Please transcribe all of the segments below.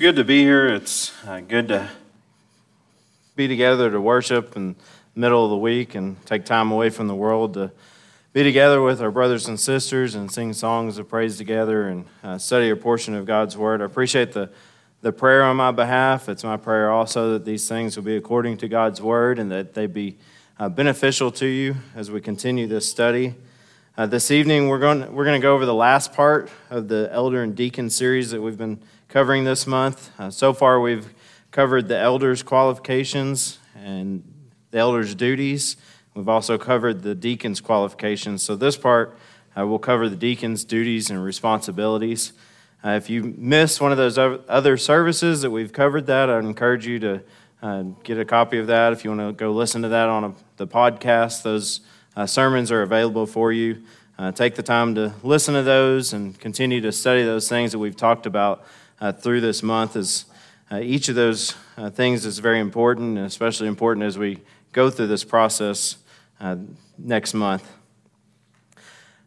good to be here. It's uh, good to be together to worship in the middle of the week and take time away from the world to be together with our brothers and sisters and sing songs of praise together and uh, study a portion of God's Word. I appreciate the, the prayer on my behalf. It's my prayer also that these things will be according to God's Word and that they be uh, beneficial to you as we continue this study. Uh, this evening, we're going, we're going to go over the last part of the Elder and Deacon series that we've been covering this month. Uh, so far, we've covered the elders' qualifications and the elders' duties. We've also covered the deacons' qualifications. So, this part uh, will cover the deacons' duties and responsibilities. Uh, if you miss one of those other services that we've covered that, I'd encourage you to uh, get a copy of that. If you want to go listen to that on a, the podcast, those uh, sermons are available for you. Uh, take the time to listen to those and continue to study those things that we've talked about uh, through this month as uh, each of those uh, things is very important, and especially important as we go through this process uh, next month.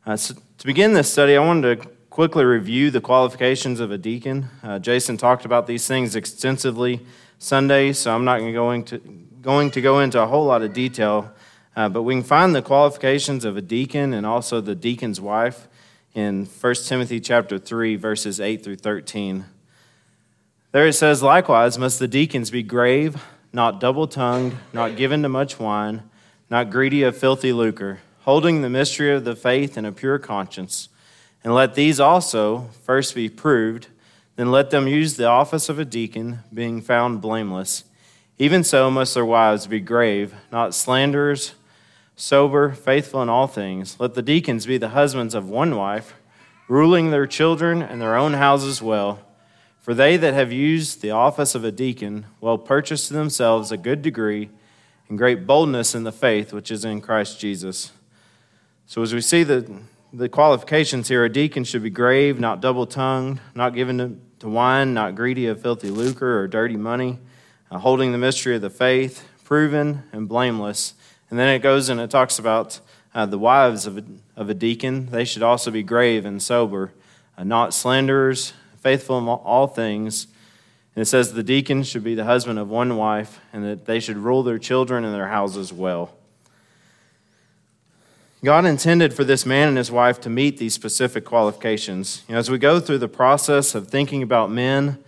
Uh, so to begin this study, I wanted to quickly review the qualifications of a deacon. Jason talked about these things extensively Sunday, so I'm not going to, going to go into a whole lot of detail. Uh, but we can find the qualifications of a deacon and also the deacon's wife in 1 Timothy chapter 3 verses 8 through 13. There it says, Likewise, must the deacons be grave, not double tongued, not given to much wine, not greedy of filthy lucre, holding the mystery of the faith in a pure conscience. And let these also first be proved, then let them use the office of a deacon, being found blameless. Even so must their wives be grave, not slanderers, sober, faithful in all things. Let the deacons be the husbands of one wife, ruling their children and their own houses well. For they that have used the office of a deacon will purchase to themselves a good degree and great boldness in the faith which is in Christ Jesus. So, as we see the, the qualifications here, a deacon should be grave, not double tongued, not given to, to, wine, not greedy of filthy lucre or dirty money, uh, holding the mystery of the faith, proven and blameless. And then it goes and it talks about uh, the wives of a, of a deacon. They should also be grave and sober, uh, not slanderers faithful in all things. And it says the deacon should be the husband of one wife, and that they should rule their children and their houses well. God intended for this man and his wife to meet these specific qualifications. You know, as we go through the process of thinking about men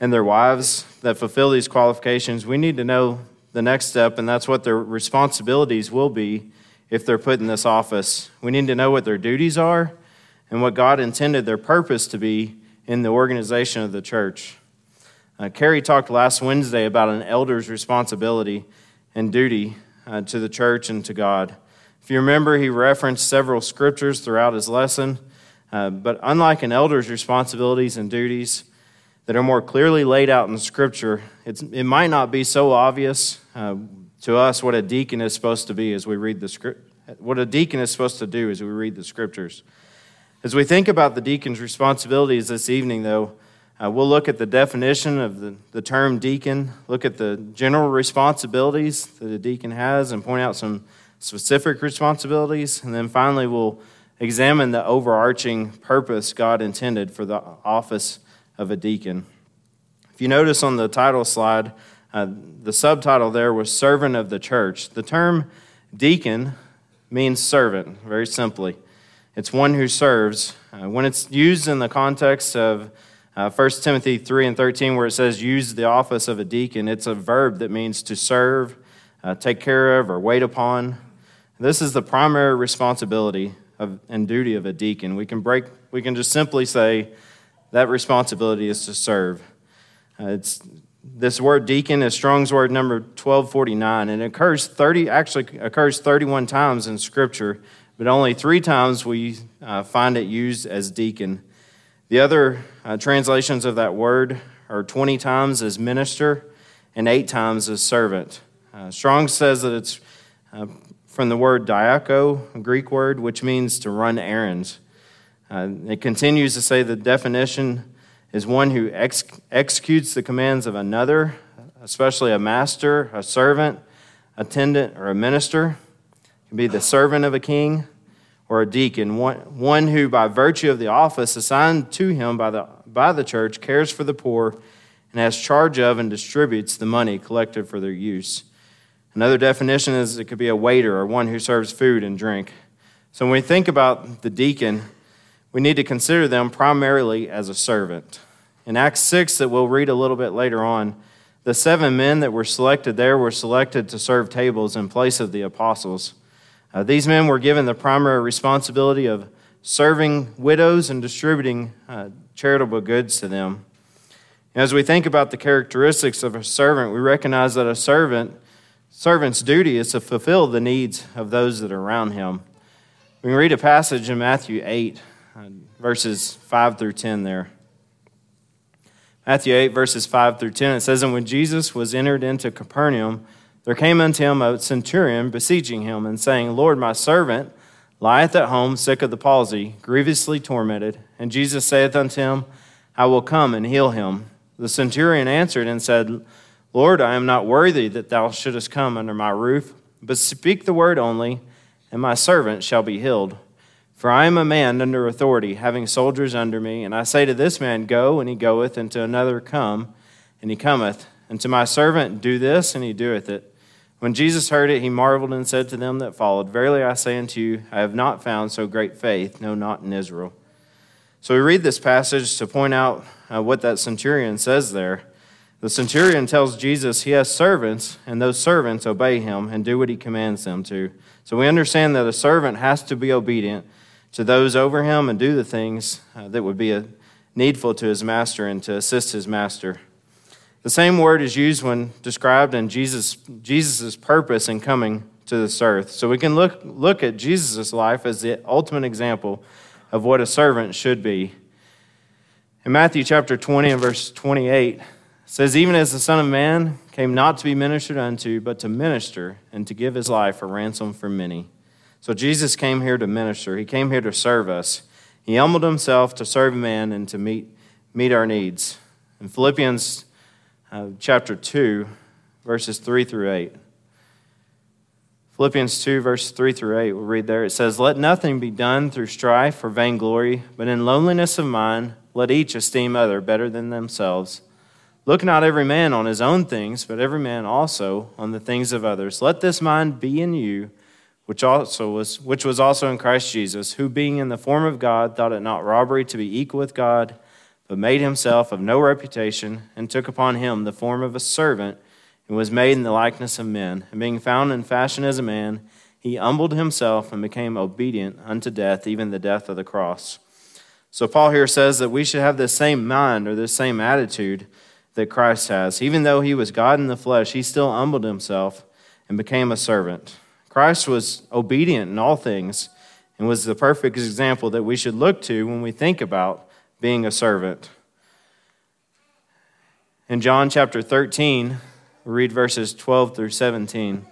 and their wives that fulfill these qualifications, we need to know the next step, and that's what their responsibilities will be if they're put in this office. We need to know what their duties are and what God intended their purpose to be in the organization of the church. Uh, Carrie talked last Wednesday about an elder's responsibility and duty uh, to the church and to God. If you remember, he referenced several scriptures throughout his lesson. Uh, but unlike an elder's responsibilities and duties that are more clearly laid out in Scripture, it might not be so obvious uh, to us what a deacon is supposed to be as we read the script, what a deacon is supposed to do as we read the Scriptures. As we think about the deacon's responsibilities this evening, though, uh, we'll look at the definition of the, the term deacon, look at the general responsibilities that a deacon has, and point out some specific responsibilities. And then finally, we'll examine the overarching purpose God intended for the office of a deacon. If you notice on the title slide, uh, the subtitle there was Servant of the Church. The term deacon means servant, very simply. It's one who serves. Uh, when it's used in the context of uh, 1 Timothy 3 and 13, where it says use the office of a deacon, it's a verb that means to serve, uh, take care of, or wait upon. This is the primary responsibility of, and duty of a deacon. We can, break, we can just simply say that responsibility is to serve. Uh, it's, this word deacon is Strong's word number 1249, and it occurs 30, actually occurs 31 times in Scripture but only three times we uh, find it used as deacon. The other uh, translations of that word are 20 times as minister and eight times as servant. Uh, Strong says that it's uh, from the word diaco, a Greek word, which means to run errands. Uh, it continues to say the definition is one who ex- executes the commands of another, especially a master, a servant, attendant, or a minister can be the servant of a king or a deacon, one, one who, by virtue of the office assigned to him by the, by the church, cares for the poor and has charge of and distributes the money collected for their use. Another definition is it could be a waiter or one who serves food and drink. So when we think about the deacon, we need to consider them primarily as a servant. In Acts 6, that we'll read a little bit later on, the seven men that were selected there were selected to serve tables in place of the apostles. Uh, these men were given the primary responsibility of serving widows and distributing uh, charitable goods to them. And As we think about the characteristics of a servant, we recognize that a servant servant's duty is to fulfill the needs of those that are around him. We can read a passage in Matthew 8, uh, verses 5 through 10 there. Matthew 8, verses 5 through 10, it says, And when Jesus was entered into Capernaum, there came unto him a centurion beseeching him, and saying, Lord, my servant lieth at home, sick of the palsy, grievously tormented. And Jesus saith unto him, I will come and heal him. The centurion answered and said, Lord, I am not worthy that thou shouldest come under my roof, but speak the word only, and my servant shall be healed. For I am a man under authority, having soldiers under me, and I say to this man, Go, and he goeth, and to another, Come, and he cometh, and to my servant, Do this, and he doeth it. When Jesus heard it, he marveled and said to them that followed, Verily I say unto you, I have not found so great faith, no, not in Israel. So we read this passage to point out uh, what that centurion says there. The centurion tells Jesus he has servants, and those servants obey him and do what he commands them to. So we understand that a servant has to be obedient to those over him and do the things uh, that would be a, needful to his master and to assist his master. The same word is used when described in Jesus' Jesus's purpose in coming to this earth. So we can look, look at Jesus' life as the ultimate example of what a servant should be. In Matthew chapter 20 and verse 28, says, Even as the Son of Man came not to be ministered unto, but to minister and to give his life a ransom for many. So Jesus came here to minister. He came here to serve us. He humbled himself to serve man and to meet, meet our needs. In Philippians uh, chapter 2, verses 3 through 8. Philippians 2, verse 3 through 8, we'll read there. It says, Let nothing be done through strife or vainglory, but in loneliness of mind, let each esteem other better than themselves. Look not every man on his own things, but every man also on the things of others. Let this mind be in you, which also was which was also in Christ Jesus, who being in the form of God thought it not robbery to be equal with God, but made himself of no reputation, and took upon him the form of a servant, and was made in the likeness of men. And being found in fashion as a man, he humbled himself and became obedient unto death, even the death of the cross. So Paul here says that we should have the same mind or the same attitude that Christ has. Even though he was God in the flesh, he still humbled himself and became a servant. Christ was obedient in all things and was the perfect example that we should look to when we think about being a servant. In John chapter 13, we read verses 12 through 17.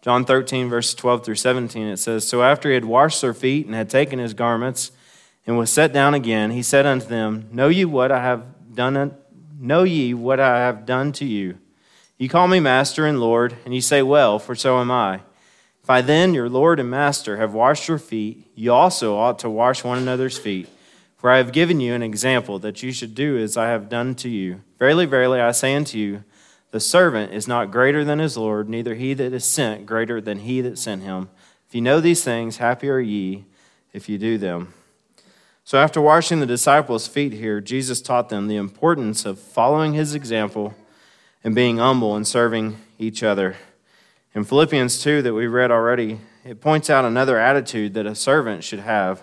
John 13, verse 12 through 17, it says, So after he had washed their feet and had taken his garments, and was set down again, he said unto them, Know ye what I have done? Know ye what I have done to you? You call me Master and Lord, and ye say, Well, for so am I. If I then, your Lord and Master, have washed your feet, you also ought to wash one another's feet. For I have given you an example that you should do as I have done to you. Verily, verily, I say unto you, the servant is not greater than his Lord, neither he that is sent greater than he that sent him. If you know these things, happy are ye if you do them. So, after washing the disciples' feet here, Jesus taught them the importance of following his example and being humble and serving each other. In Philippians 2, that we read already, it points out another attitude that a servant should have.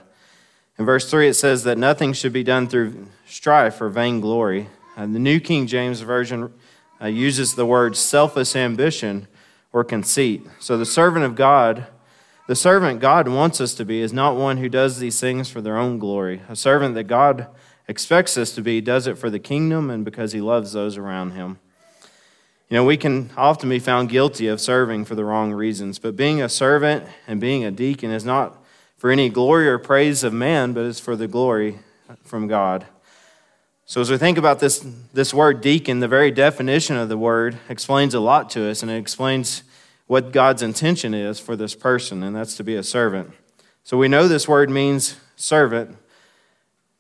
In verse 3, it says that nothing should be done through strife or vainglory. And the New King James Version uh, uses the word selfish ambition or conceit. So, the servant of God the servant God wants us to be is not one who does these things for their own glory. A servant that God expects us to be does it for the kingdom and because he loves those around him. You know, we can often be found guilty of serving for the wrong reasons, but being a servant and being a deacon is not for any glory or praise of man, but it's for the glory from God. So, as we think about this, this word deacon, the very definition of the word explains a lot to us, and it explains what God's intention is for this person, and that's to be a servant. So we know this word means servant,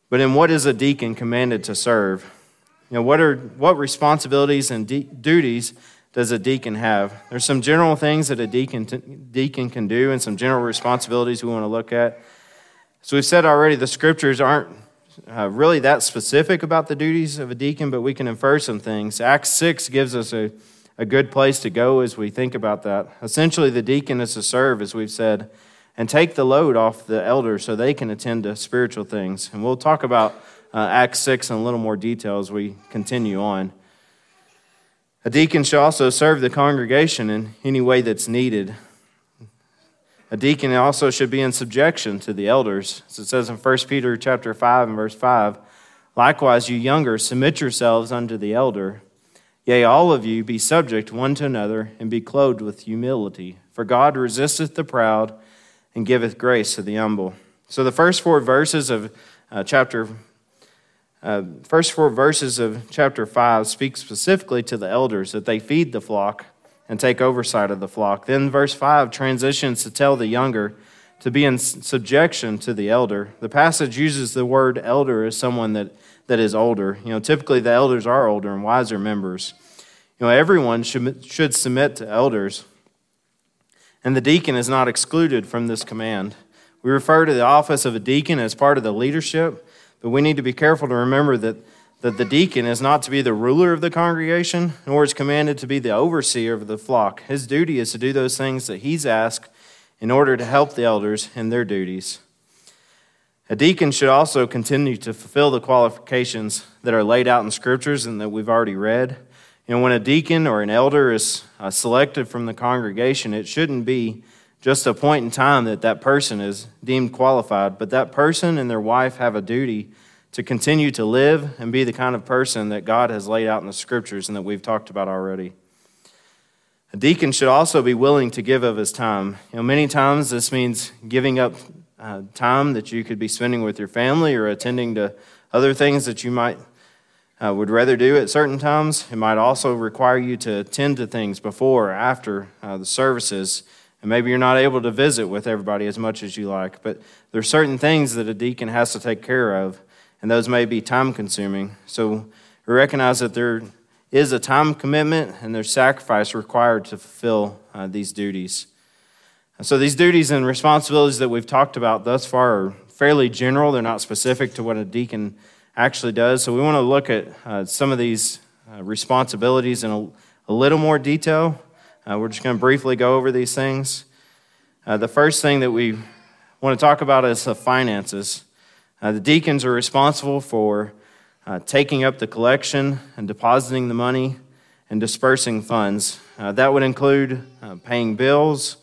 But in what is a deacon commanded to serve? You know, what are what responsibilities and de- duties does a deacon have? There's some general things that a deacon t- deacon can do, and some general responsibilities we want to look at. So we've said already the scriptures aren't uh, really that specific about the duties of a deacon, but we can infer some things. Acts six gives us a a good place to go as we think about that. Essentially, the deacon is to serve, as we've said, and take the load off the elders so they can attend to spiritual things. And we'll talk about uh, Acts 6 in a little more detail as we continue on. A deacon should also serve the congregation in any way that's needed. A deacon also should be in subjection to the elders. As it says in 1 Peter chapter 5 and verse 5, likewise you younger submit yourselves unto the elder. Yea, all of you be subject one to another, and be clothed with humility. For God resisteth the proud, and giveth grace to the humble. So the first four verses of uh, chapter uh, first four verses of chapter 5 speak specifically to the elders that they feed the flock and take oversight of the flock. Then verse 5 transitions to tell the younger to be in subjection to the elder. The passage uses the word elder as someone that that is older. You know, typically the elders are older and wiser members. You know, everyone should, should submit to elders, and the deacon is not excluded from this command. We refer to the office of a deacon as part of the leadership, but we need to be careful to remember that, that the deacon is not to be the ruler of the congregation, nor is commanded to be the overseer of the flock. His duty is to do those things that he's asked in order to help the elders in their duties. A deacon should also continue to fulfill the qualifications that are laid out in scriptures and that we've already read. You know, when a deacon or an elder is uh, selected from the congregation, it shouldn't be just a point in time that that person is deemed qualified, but that person and their wife have a duty to continue to live and be the kind of person that God has laid out in the scriptures and that we've talked about already. A deacon should also be willing to give of his time. You know, many times this means giving up uh, time that you could be spending with your family or attending to other things that you might uh, would rather do at certain times. It might also require you to attend to things before or after uh, the services. And maybe you're not able to visit with everybody as much as you like, but there are certain things that a deacon has to take care of, and those may be time consuming. So we recognize that there is a time commitment and there's sacrifice required to fulfill uh, these duties. So, these duties and responsibilities that we've talked about thus far are fairly general. They're not specific to what a deacon actually does. So, we want to look at uh, some of these uh, responsibilities in a, a, little more detail. Uh, we're just going to briefly go over these things. Uh, the first thing that we want to talk about is the finances. Uh, the deacons are responsible for uh, taking up the collection and depositing the money and dispersing funds. that would include paying bills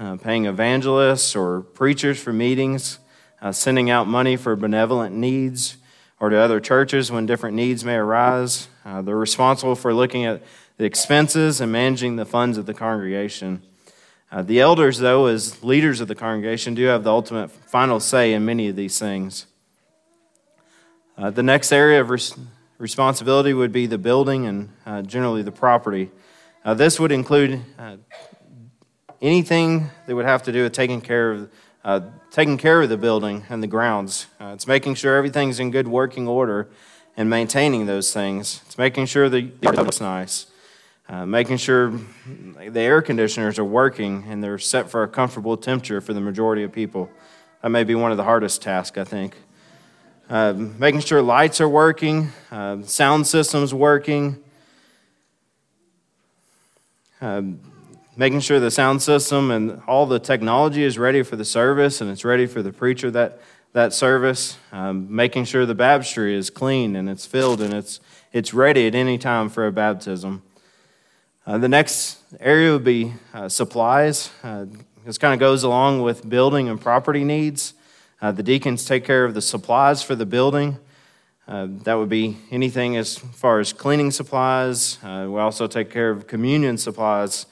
uh, paying evangelists or preachers for meetings, uh, sending out money for benevolent needs or to other churches when different needs may arise. Uh, they're responsible for looking at the expenses and managing the funds of the congregation. Uh, the elders, though, as leaders of the congregation, do have the ultimate final say in many of these things. Uh, the next area of res- responsibility would be the building and uh, generally the property. this would include anything that would have to do with taking care of uh, taking care of the building and the grounds. Uh, it's making sure everything's in good working order and maintaining those things. It's making sure the it's nice, uh, making sure the air conditioners are working and they're set for a comfortable temperature for the majority of people. That may be one of the hardest tasks, I think. Uh, making sure lights are working, uh, sound systems working. Um, making sure the sound system and all the technology is ready for the service and it's ready for the preacher that, that service, um, making sure the baptistry is clean and it's filled and it's, it's ready at any time for a baptism. Uh, the next area would be uh, supplies. Uh, this kind of goes along with building and property needs. Uh, the deacons take care of the supplies for the building. Uh, that would be anything as far as cleaning supplies. Uh, we also take care of communion supplies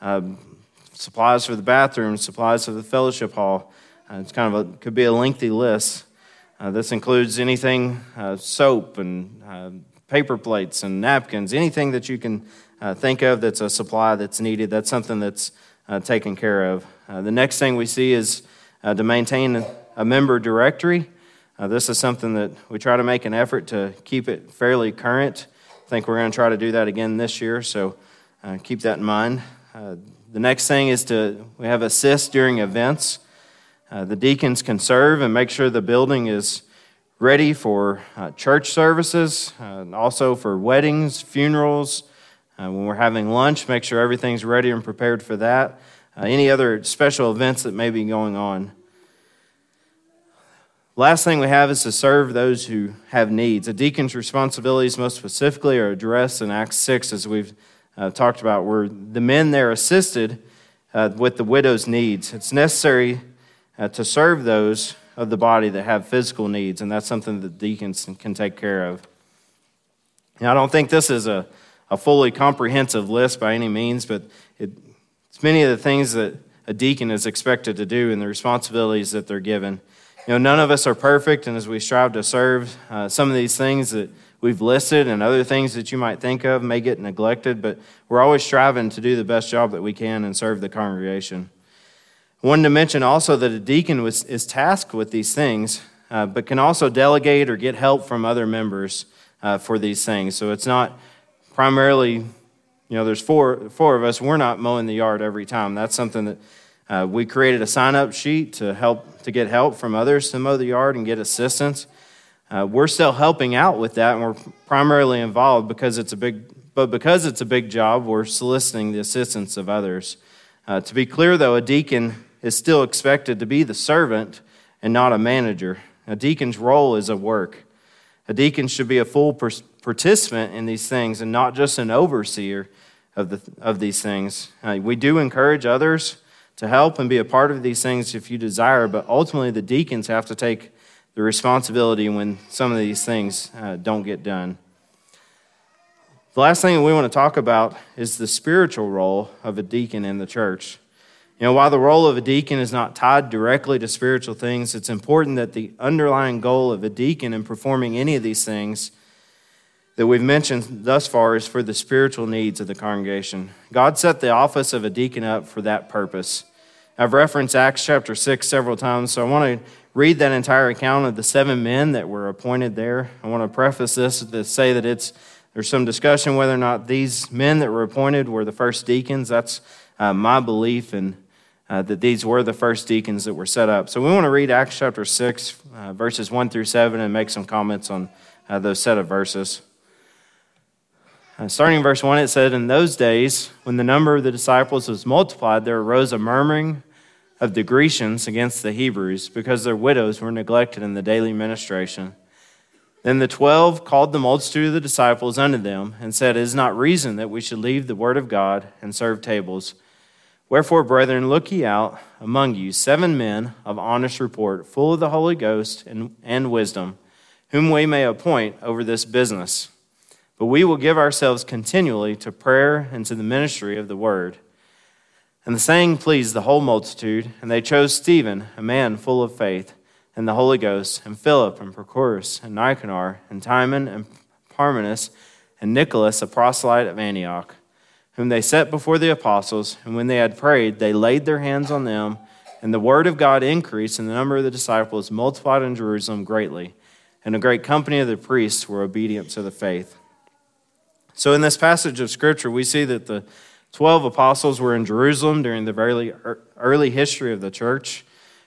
uh, supplies for the bathroom, supplies for the fellowship hall. Uh, it's kind of a, could be a lengthy list. Uh, this includes anything uh, soap and uh, paper plates and napkins, anything that you can uh, think of that's a supply that's needed. That's something that's taken care of. the next thing we see is to maintain a member directory. Uh, this is something that we try to make an effort to keep it fairly current. I think we're going to try to do that again this year, so uh, keep that in mind. Uh, the next thing is to we have assist during events. Uh, the deacons can serve and make sure the building is ready for uh, church services, uh, also for weddings, funerals. when we're having lunch, make sure everything's ready and prepared for that. any other special events that may be going on. Last thing we have is to serve those who have needs. A deacon's responsibilities, most specifically, are addressed in Acts 6, as we've uh, talked about, where the men there assisted uh, with the widow's needs. It's necessary uh, to serve those of the body that have physical needs, and that's something that deacons can take care of. Now, I don't think this is a, a fully comprehensive list by any means, but it, it's many of the things that a deacon is expected to do and the responsibilities that they're given. You know, none of us are perfect, and as we strive to serve, uh, some of these things that we've listed and other things that you might think of may get neglected, but we're always striving to do the best job that we can and serve the congregation. Wanted to mention also that a deacon was, is tasked with these things, uh, but can also delegate or get help from other members uh, for these things. So it's not primarily, you know, there's four, four of us, we're not mowing the yard every time. That's something that uh, we created a sign up sheet to help to get help from others to mow the yard and get assistance. Uh, we're still helping out with that, and we're primarily involved because it's a big. But because it's a big job, we're soliciting the assistance of others. Uh, to be clear, though, a deacon is still expected to be the servant and not a manager. A deacon's role is a work. A deacon should be a full participant in these things and not just an overseer of, the, of these things. Uh, we do encourage others to help and be a part of these things if you desire, but ultimately the deacons have to take the responsibility when some of these things uh, don't get done. The last thing we want to talk about is the spiritual role of a deacon in the church. You know, while the role of a deacon is not tied directly to spiritual things, it's important that the underlying goal of a deacon in performing any of these things that we've mentioned thus far is for the spiritual needs of the congregation. God set the office of a deacon up for that purpose. I've referenced Acts chapter 6 several times, so I want to read that entire account of the seven men that were appointed there. I want to preface this to say that it's there's some discussion whether or not these men that were appointed were the first deacons. That's uh, my belief, and uh, that these were the first deacons that were set up. So we want to read Acts chapter 6, uh, verses 1 through 7, and make some comments on uh, those set of verses. Uh, starting in verse 1, it said, In those days, when the number of the disciples was multiplied, there arose a murmuring of the Grecians against the Hebrews because their widows were neglected in the daily ministration. Then the twelve called the multitude of the disciples unto them and said, It is not reason that we should leave the word of God and serve tables. Wherefore, brethren, look ye out among you seven men of honest report, full of the Holy Ghost and, and wisdom, whom we may appoint over this business. But we will give ourselves continually to prayer and to the ministry of the word. And the saying pleased the whole multitude, and they chose Stephen, a man full of faith, and the Holy Ghost, and Philip, and Prochorus, and Nicanor, and Timon, and Parmenas, and Nicholas, a proselyte of Antioch, whom they set before the apostles. And when they had prayed, they laid their hands on them, and the word of God increased, and the number of the disciples multiplied in Jerusalem greatly. And a great company of the priests were obedient to the faith. So, in this passage of Scripture, we see that the 12 apostles were in Jerusalem during the very early history of the church.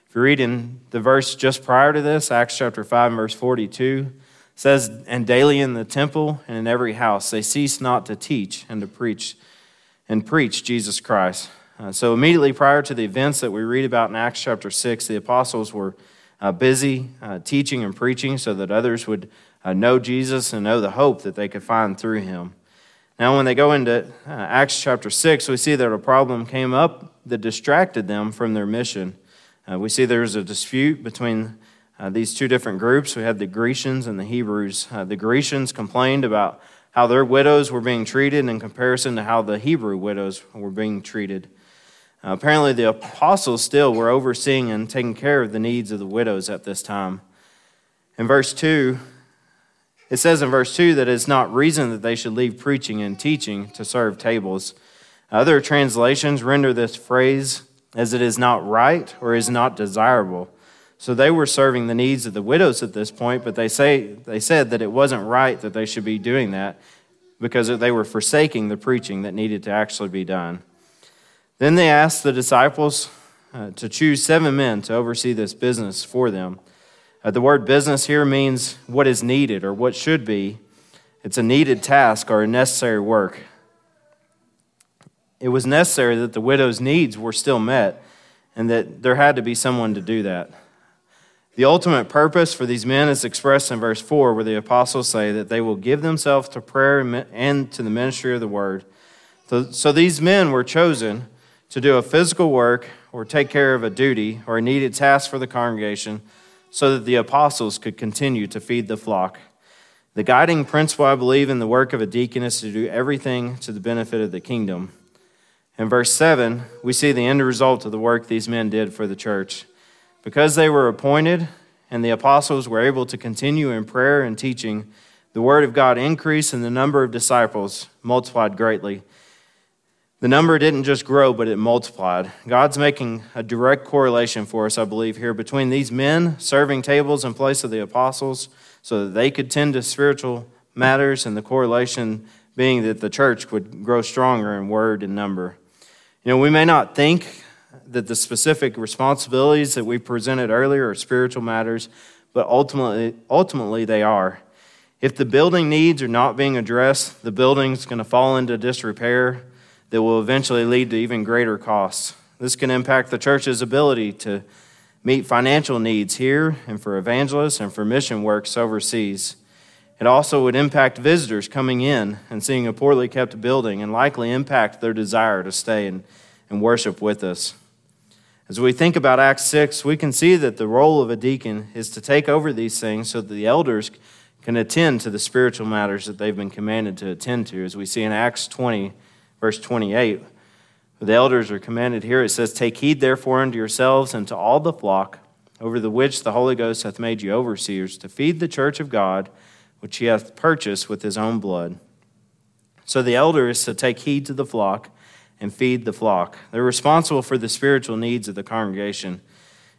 If you read in the verse just prior to this, Acts chapter 5, verse 42, says, And daily in the temple and in every house they ceased not to teach and to preach and preach Jesus Christ. Uh, so, immediately prior to the events that we read about in Acts chapter 6, the apostles were uh, busy uh, teaching and preaching so that others would uh, know Jesus and know the hope that they could find through him. Now, when they go into uh, Acts chapter 6, we see that a problem came up that distracted them from their mission. Uh, we see there was a dispute between these two different groups. We had the Grecians and the Hebrews. The Grecians complained about how their widows were being treated in comparison to how the Hebrew widows were being treated. Uh, apparently, the apostles still were overseeing and taking care of the needs of the widows at this time. In verse 2, it says in verse 2 that it's not reason that they should leave preaching and teaching to serve tables. Other translations render this phrase as it is not right or is not desirable. So they were serving the needs of the widows at this point, but they, say, they said that it wasn't right that they should be doing that because they were forsaking the preaching that needed to actually be done. Then they asked the disciples uh, to choose seven men to oversee this business for them. Uh, the word business here means what is needed or what should be. It's a needed task or a necessary work. It was necessary that the widow's needs were still met and that there had to be someone to do that. The ultimate purpose for these men is expressed in verse 4, where the apostles say that they will give themselves to prayer and to the ministry of the word. So, these men were chosen to do a physical work or take care of a duty or a needed task for the congregation so that the apostles could continue to feed the flock. The guiding principle, I believe, in the work of a deacon is to do everything to the benefit of the kingdom. In verse 7, we see the end result of the work these men did for the church. Because they were appointed and the apostles were able to continue in prayer and teaching, the word of God increased and the number of disciples multiplied greatly. The number didn't just grow, but it multiplied. God's making a direct correlation for us, I believe, here between these men serving tables in place of the apostles so that they could tend to spiritual matters, and the correlation being that the church would grow stronger in word and number. You know, we may not think that the specific responsibilities that we presented earlier are spiritual matters, but ultimately, ultimately they are. If the building needs are not being addressed, the building's going to fall into disrepair that will eventually lead to even greater costs. This can impact the church's ability to meet financial needs here and for evangelists and for mission works overseas. It also would impact visitors coming in and seeing a poorly kept building and likely impact their desire to stay and, and worship with us. As we think about Acts 6, we can see that the role of a deacon is to take over these things so that the elders can attend to the spiritual matters that they've been commanded to attend to. As we see in Acts 20, verse 28, the elders are commanded here. It says, Take heed therefore unto yourselves and to all the flock over the which the Holy Ghost hath made you overseers, to feed the church of God, which he hath purchased with his own blood. So the elder is to take heed to the flock and feed the flock. They're responsible for the spiritual needs of the congregation.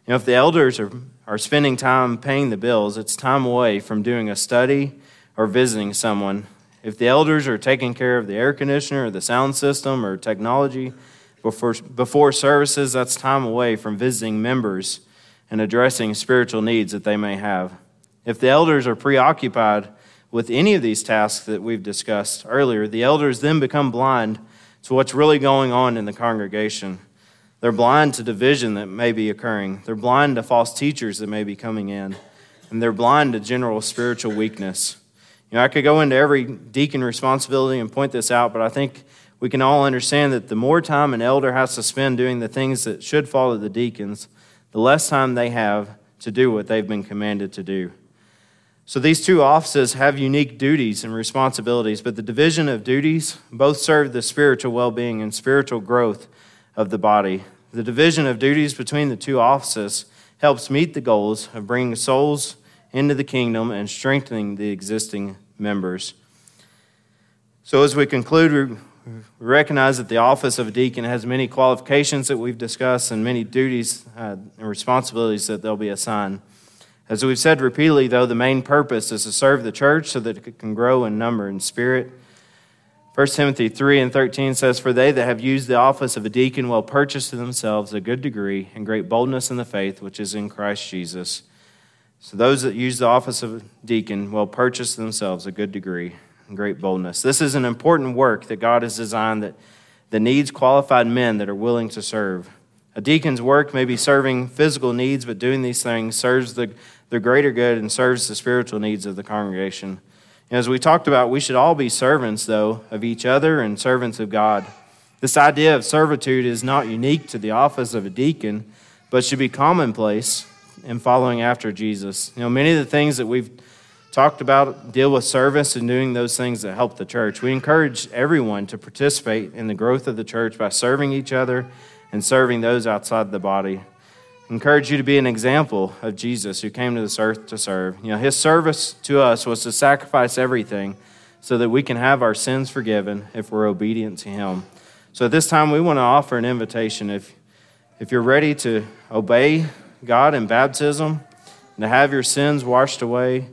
You know, if the elders are, are spending time paying the bills, it's time away from doing a study or visiting someone. If the elders are taking care of the air conditioner or the sound system or technology before, before services, that's time away from visiting members and addressing spiritual needs that they may have. If the elders are preoccupied with any of these tasks that we've discussed earlier, the elders then become blind to what's really going on in the congregation. They're blind to division that may be occurring. They're blind to false teachers that may be coming in. And they're blind to general spiritual weakness. You know, I could go into every deacon responsibility and point this out, but I think we can all understand that the more time an elder has to spend doing the things that should follow the deacons, the less time they have to do what they've been commanded to do. So these two offices have unique duties and responsibilities, but the division of duties both serve the spiritual well being and spiritual growth of the body. The division of duties between the two offices helps meet the goals of bringing souls into the kingdom and strengthening the existing members. So, as we conclude, we recognize that the office of a deacon has many qualifications that we've discussed and many duties uh, and responsibilities that they'll be assigned. As we've said repeatedly, though, the main purpose is to serve the church so that it can grow in number and spirit. 1 Timothy 3 and 13 says, For they that have used the office of a deacon will purchase to themselves a good degree and great boldness in the faith which is in Christ Jesus. So those that use the office of deacon will purchase themselves a good degree and great boldness. This is an important work that God has designed that, that needs qualified men that are willing to serve. A deacon's work may be serving physical needs, but doing these things serves the the greater good and serves the spiritual needs of the congregation. As we talked about, we should all be servants, though, of each other and servants of God. This idea of servitude is not unique to the office of a deacon, but should be commonplace in following after Jesus. You know, many of the things that we've talked about deal with service and doing those things that help the church. We encourage everyone to participate in the growth of the church by serving each other and serving those outside the body encourage you to be an example of Jesus who came to this earth to serve. You know, his service to us was to sacrifice everything so that we can have our sins forgiven if we're obedient to him. So at this time we want to offer an invitation if if you're ready to obey God in baptism and to have your sins washed away,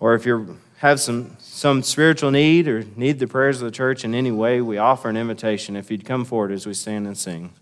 or if you have some, some spiritual need or need the prayers of the church in any way, we offer an invitation if you'd come forward as we stand and sing.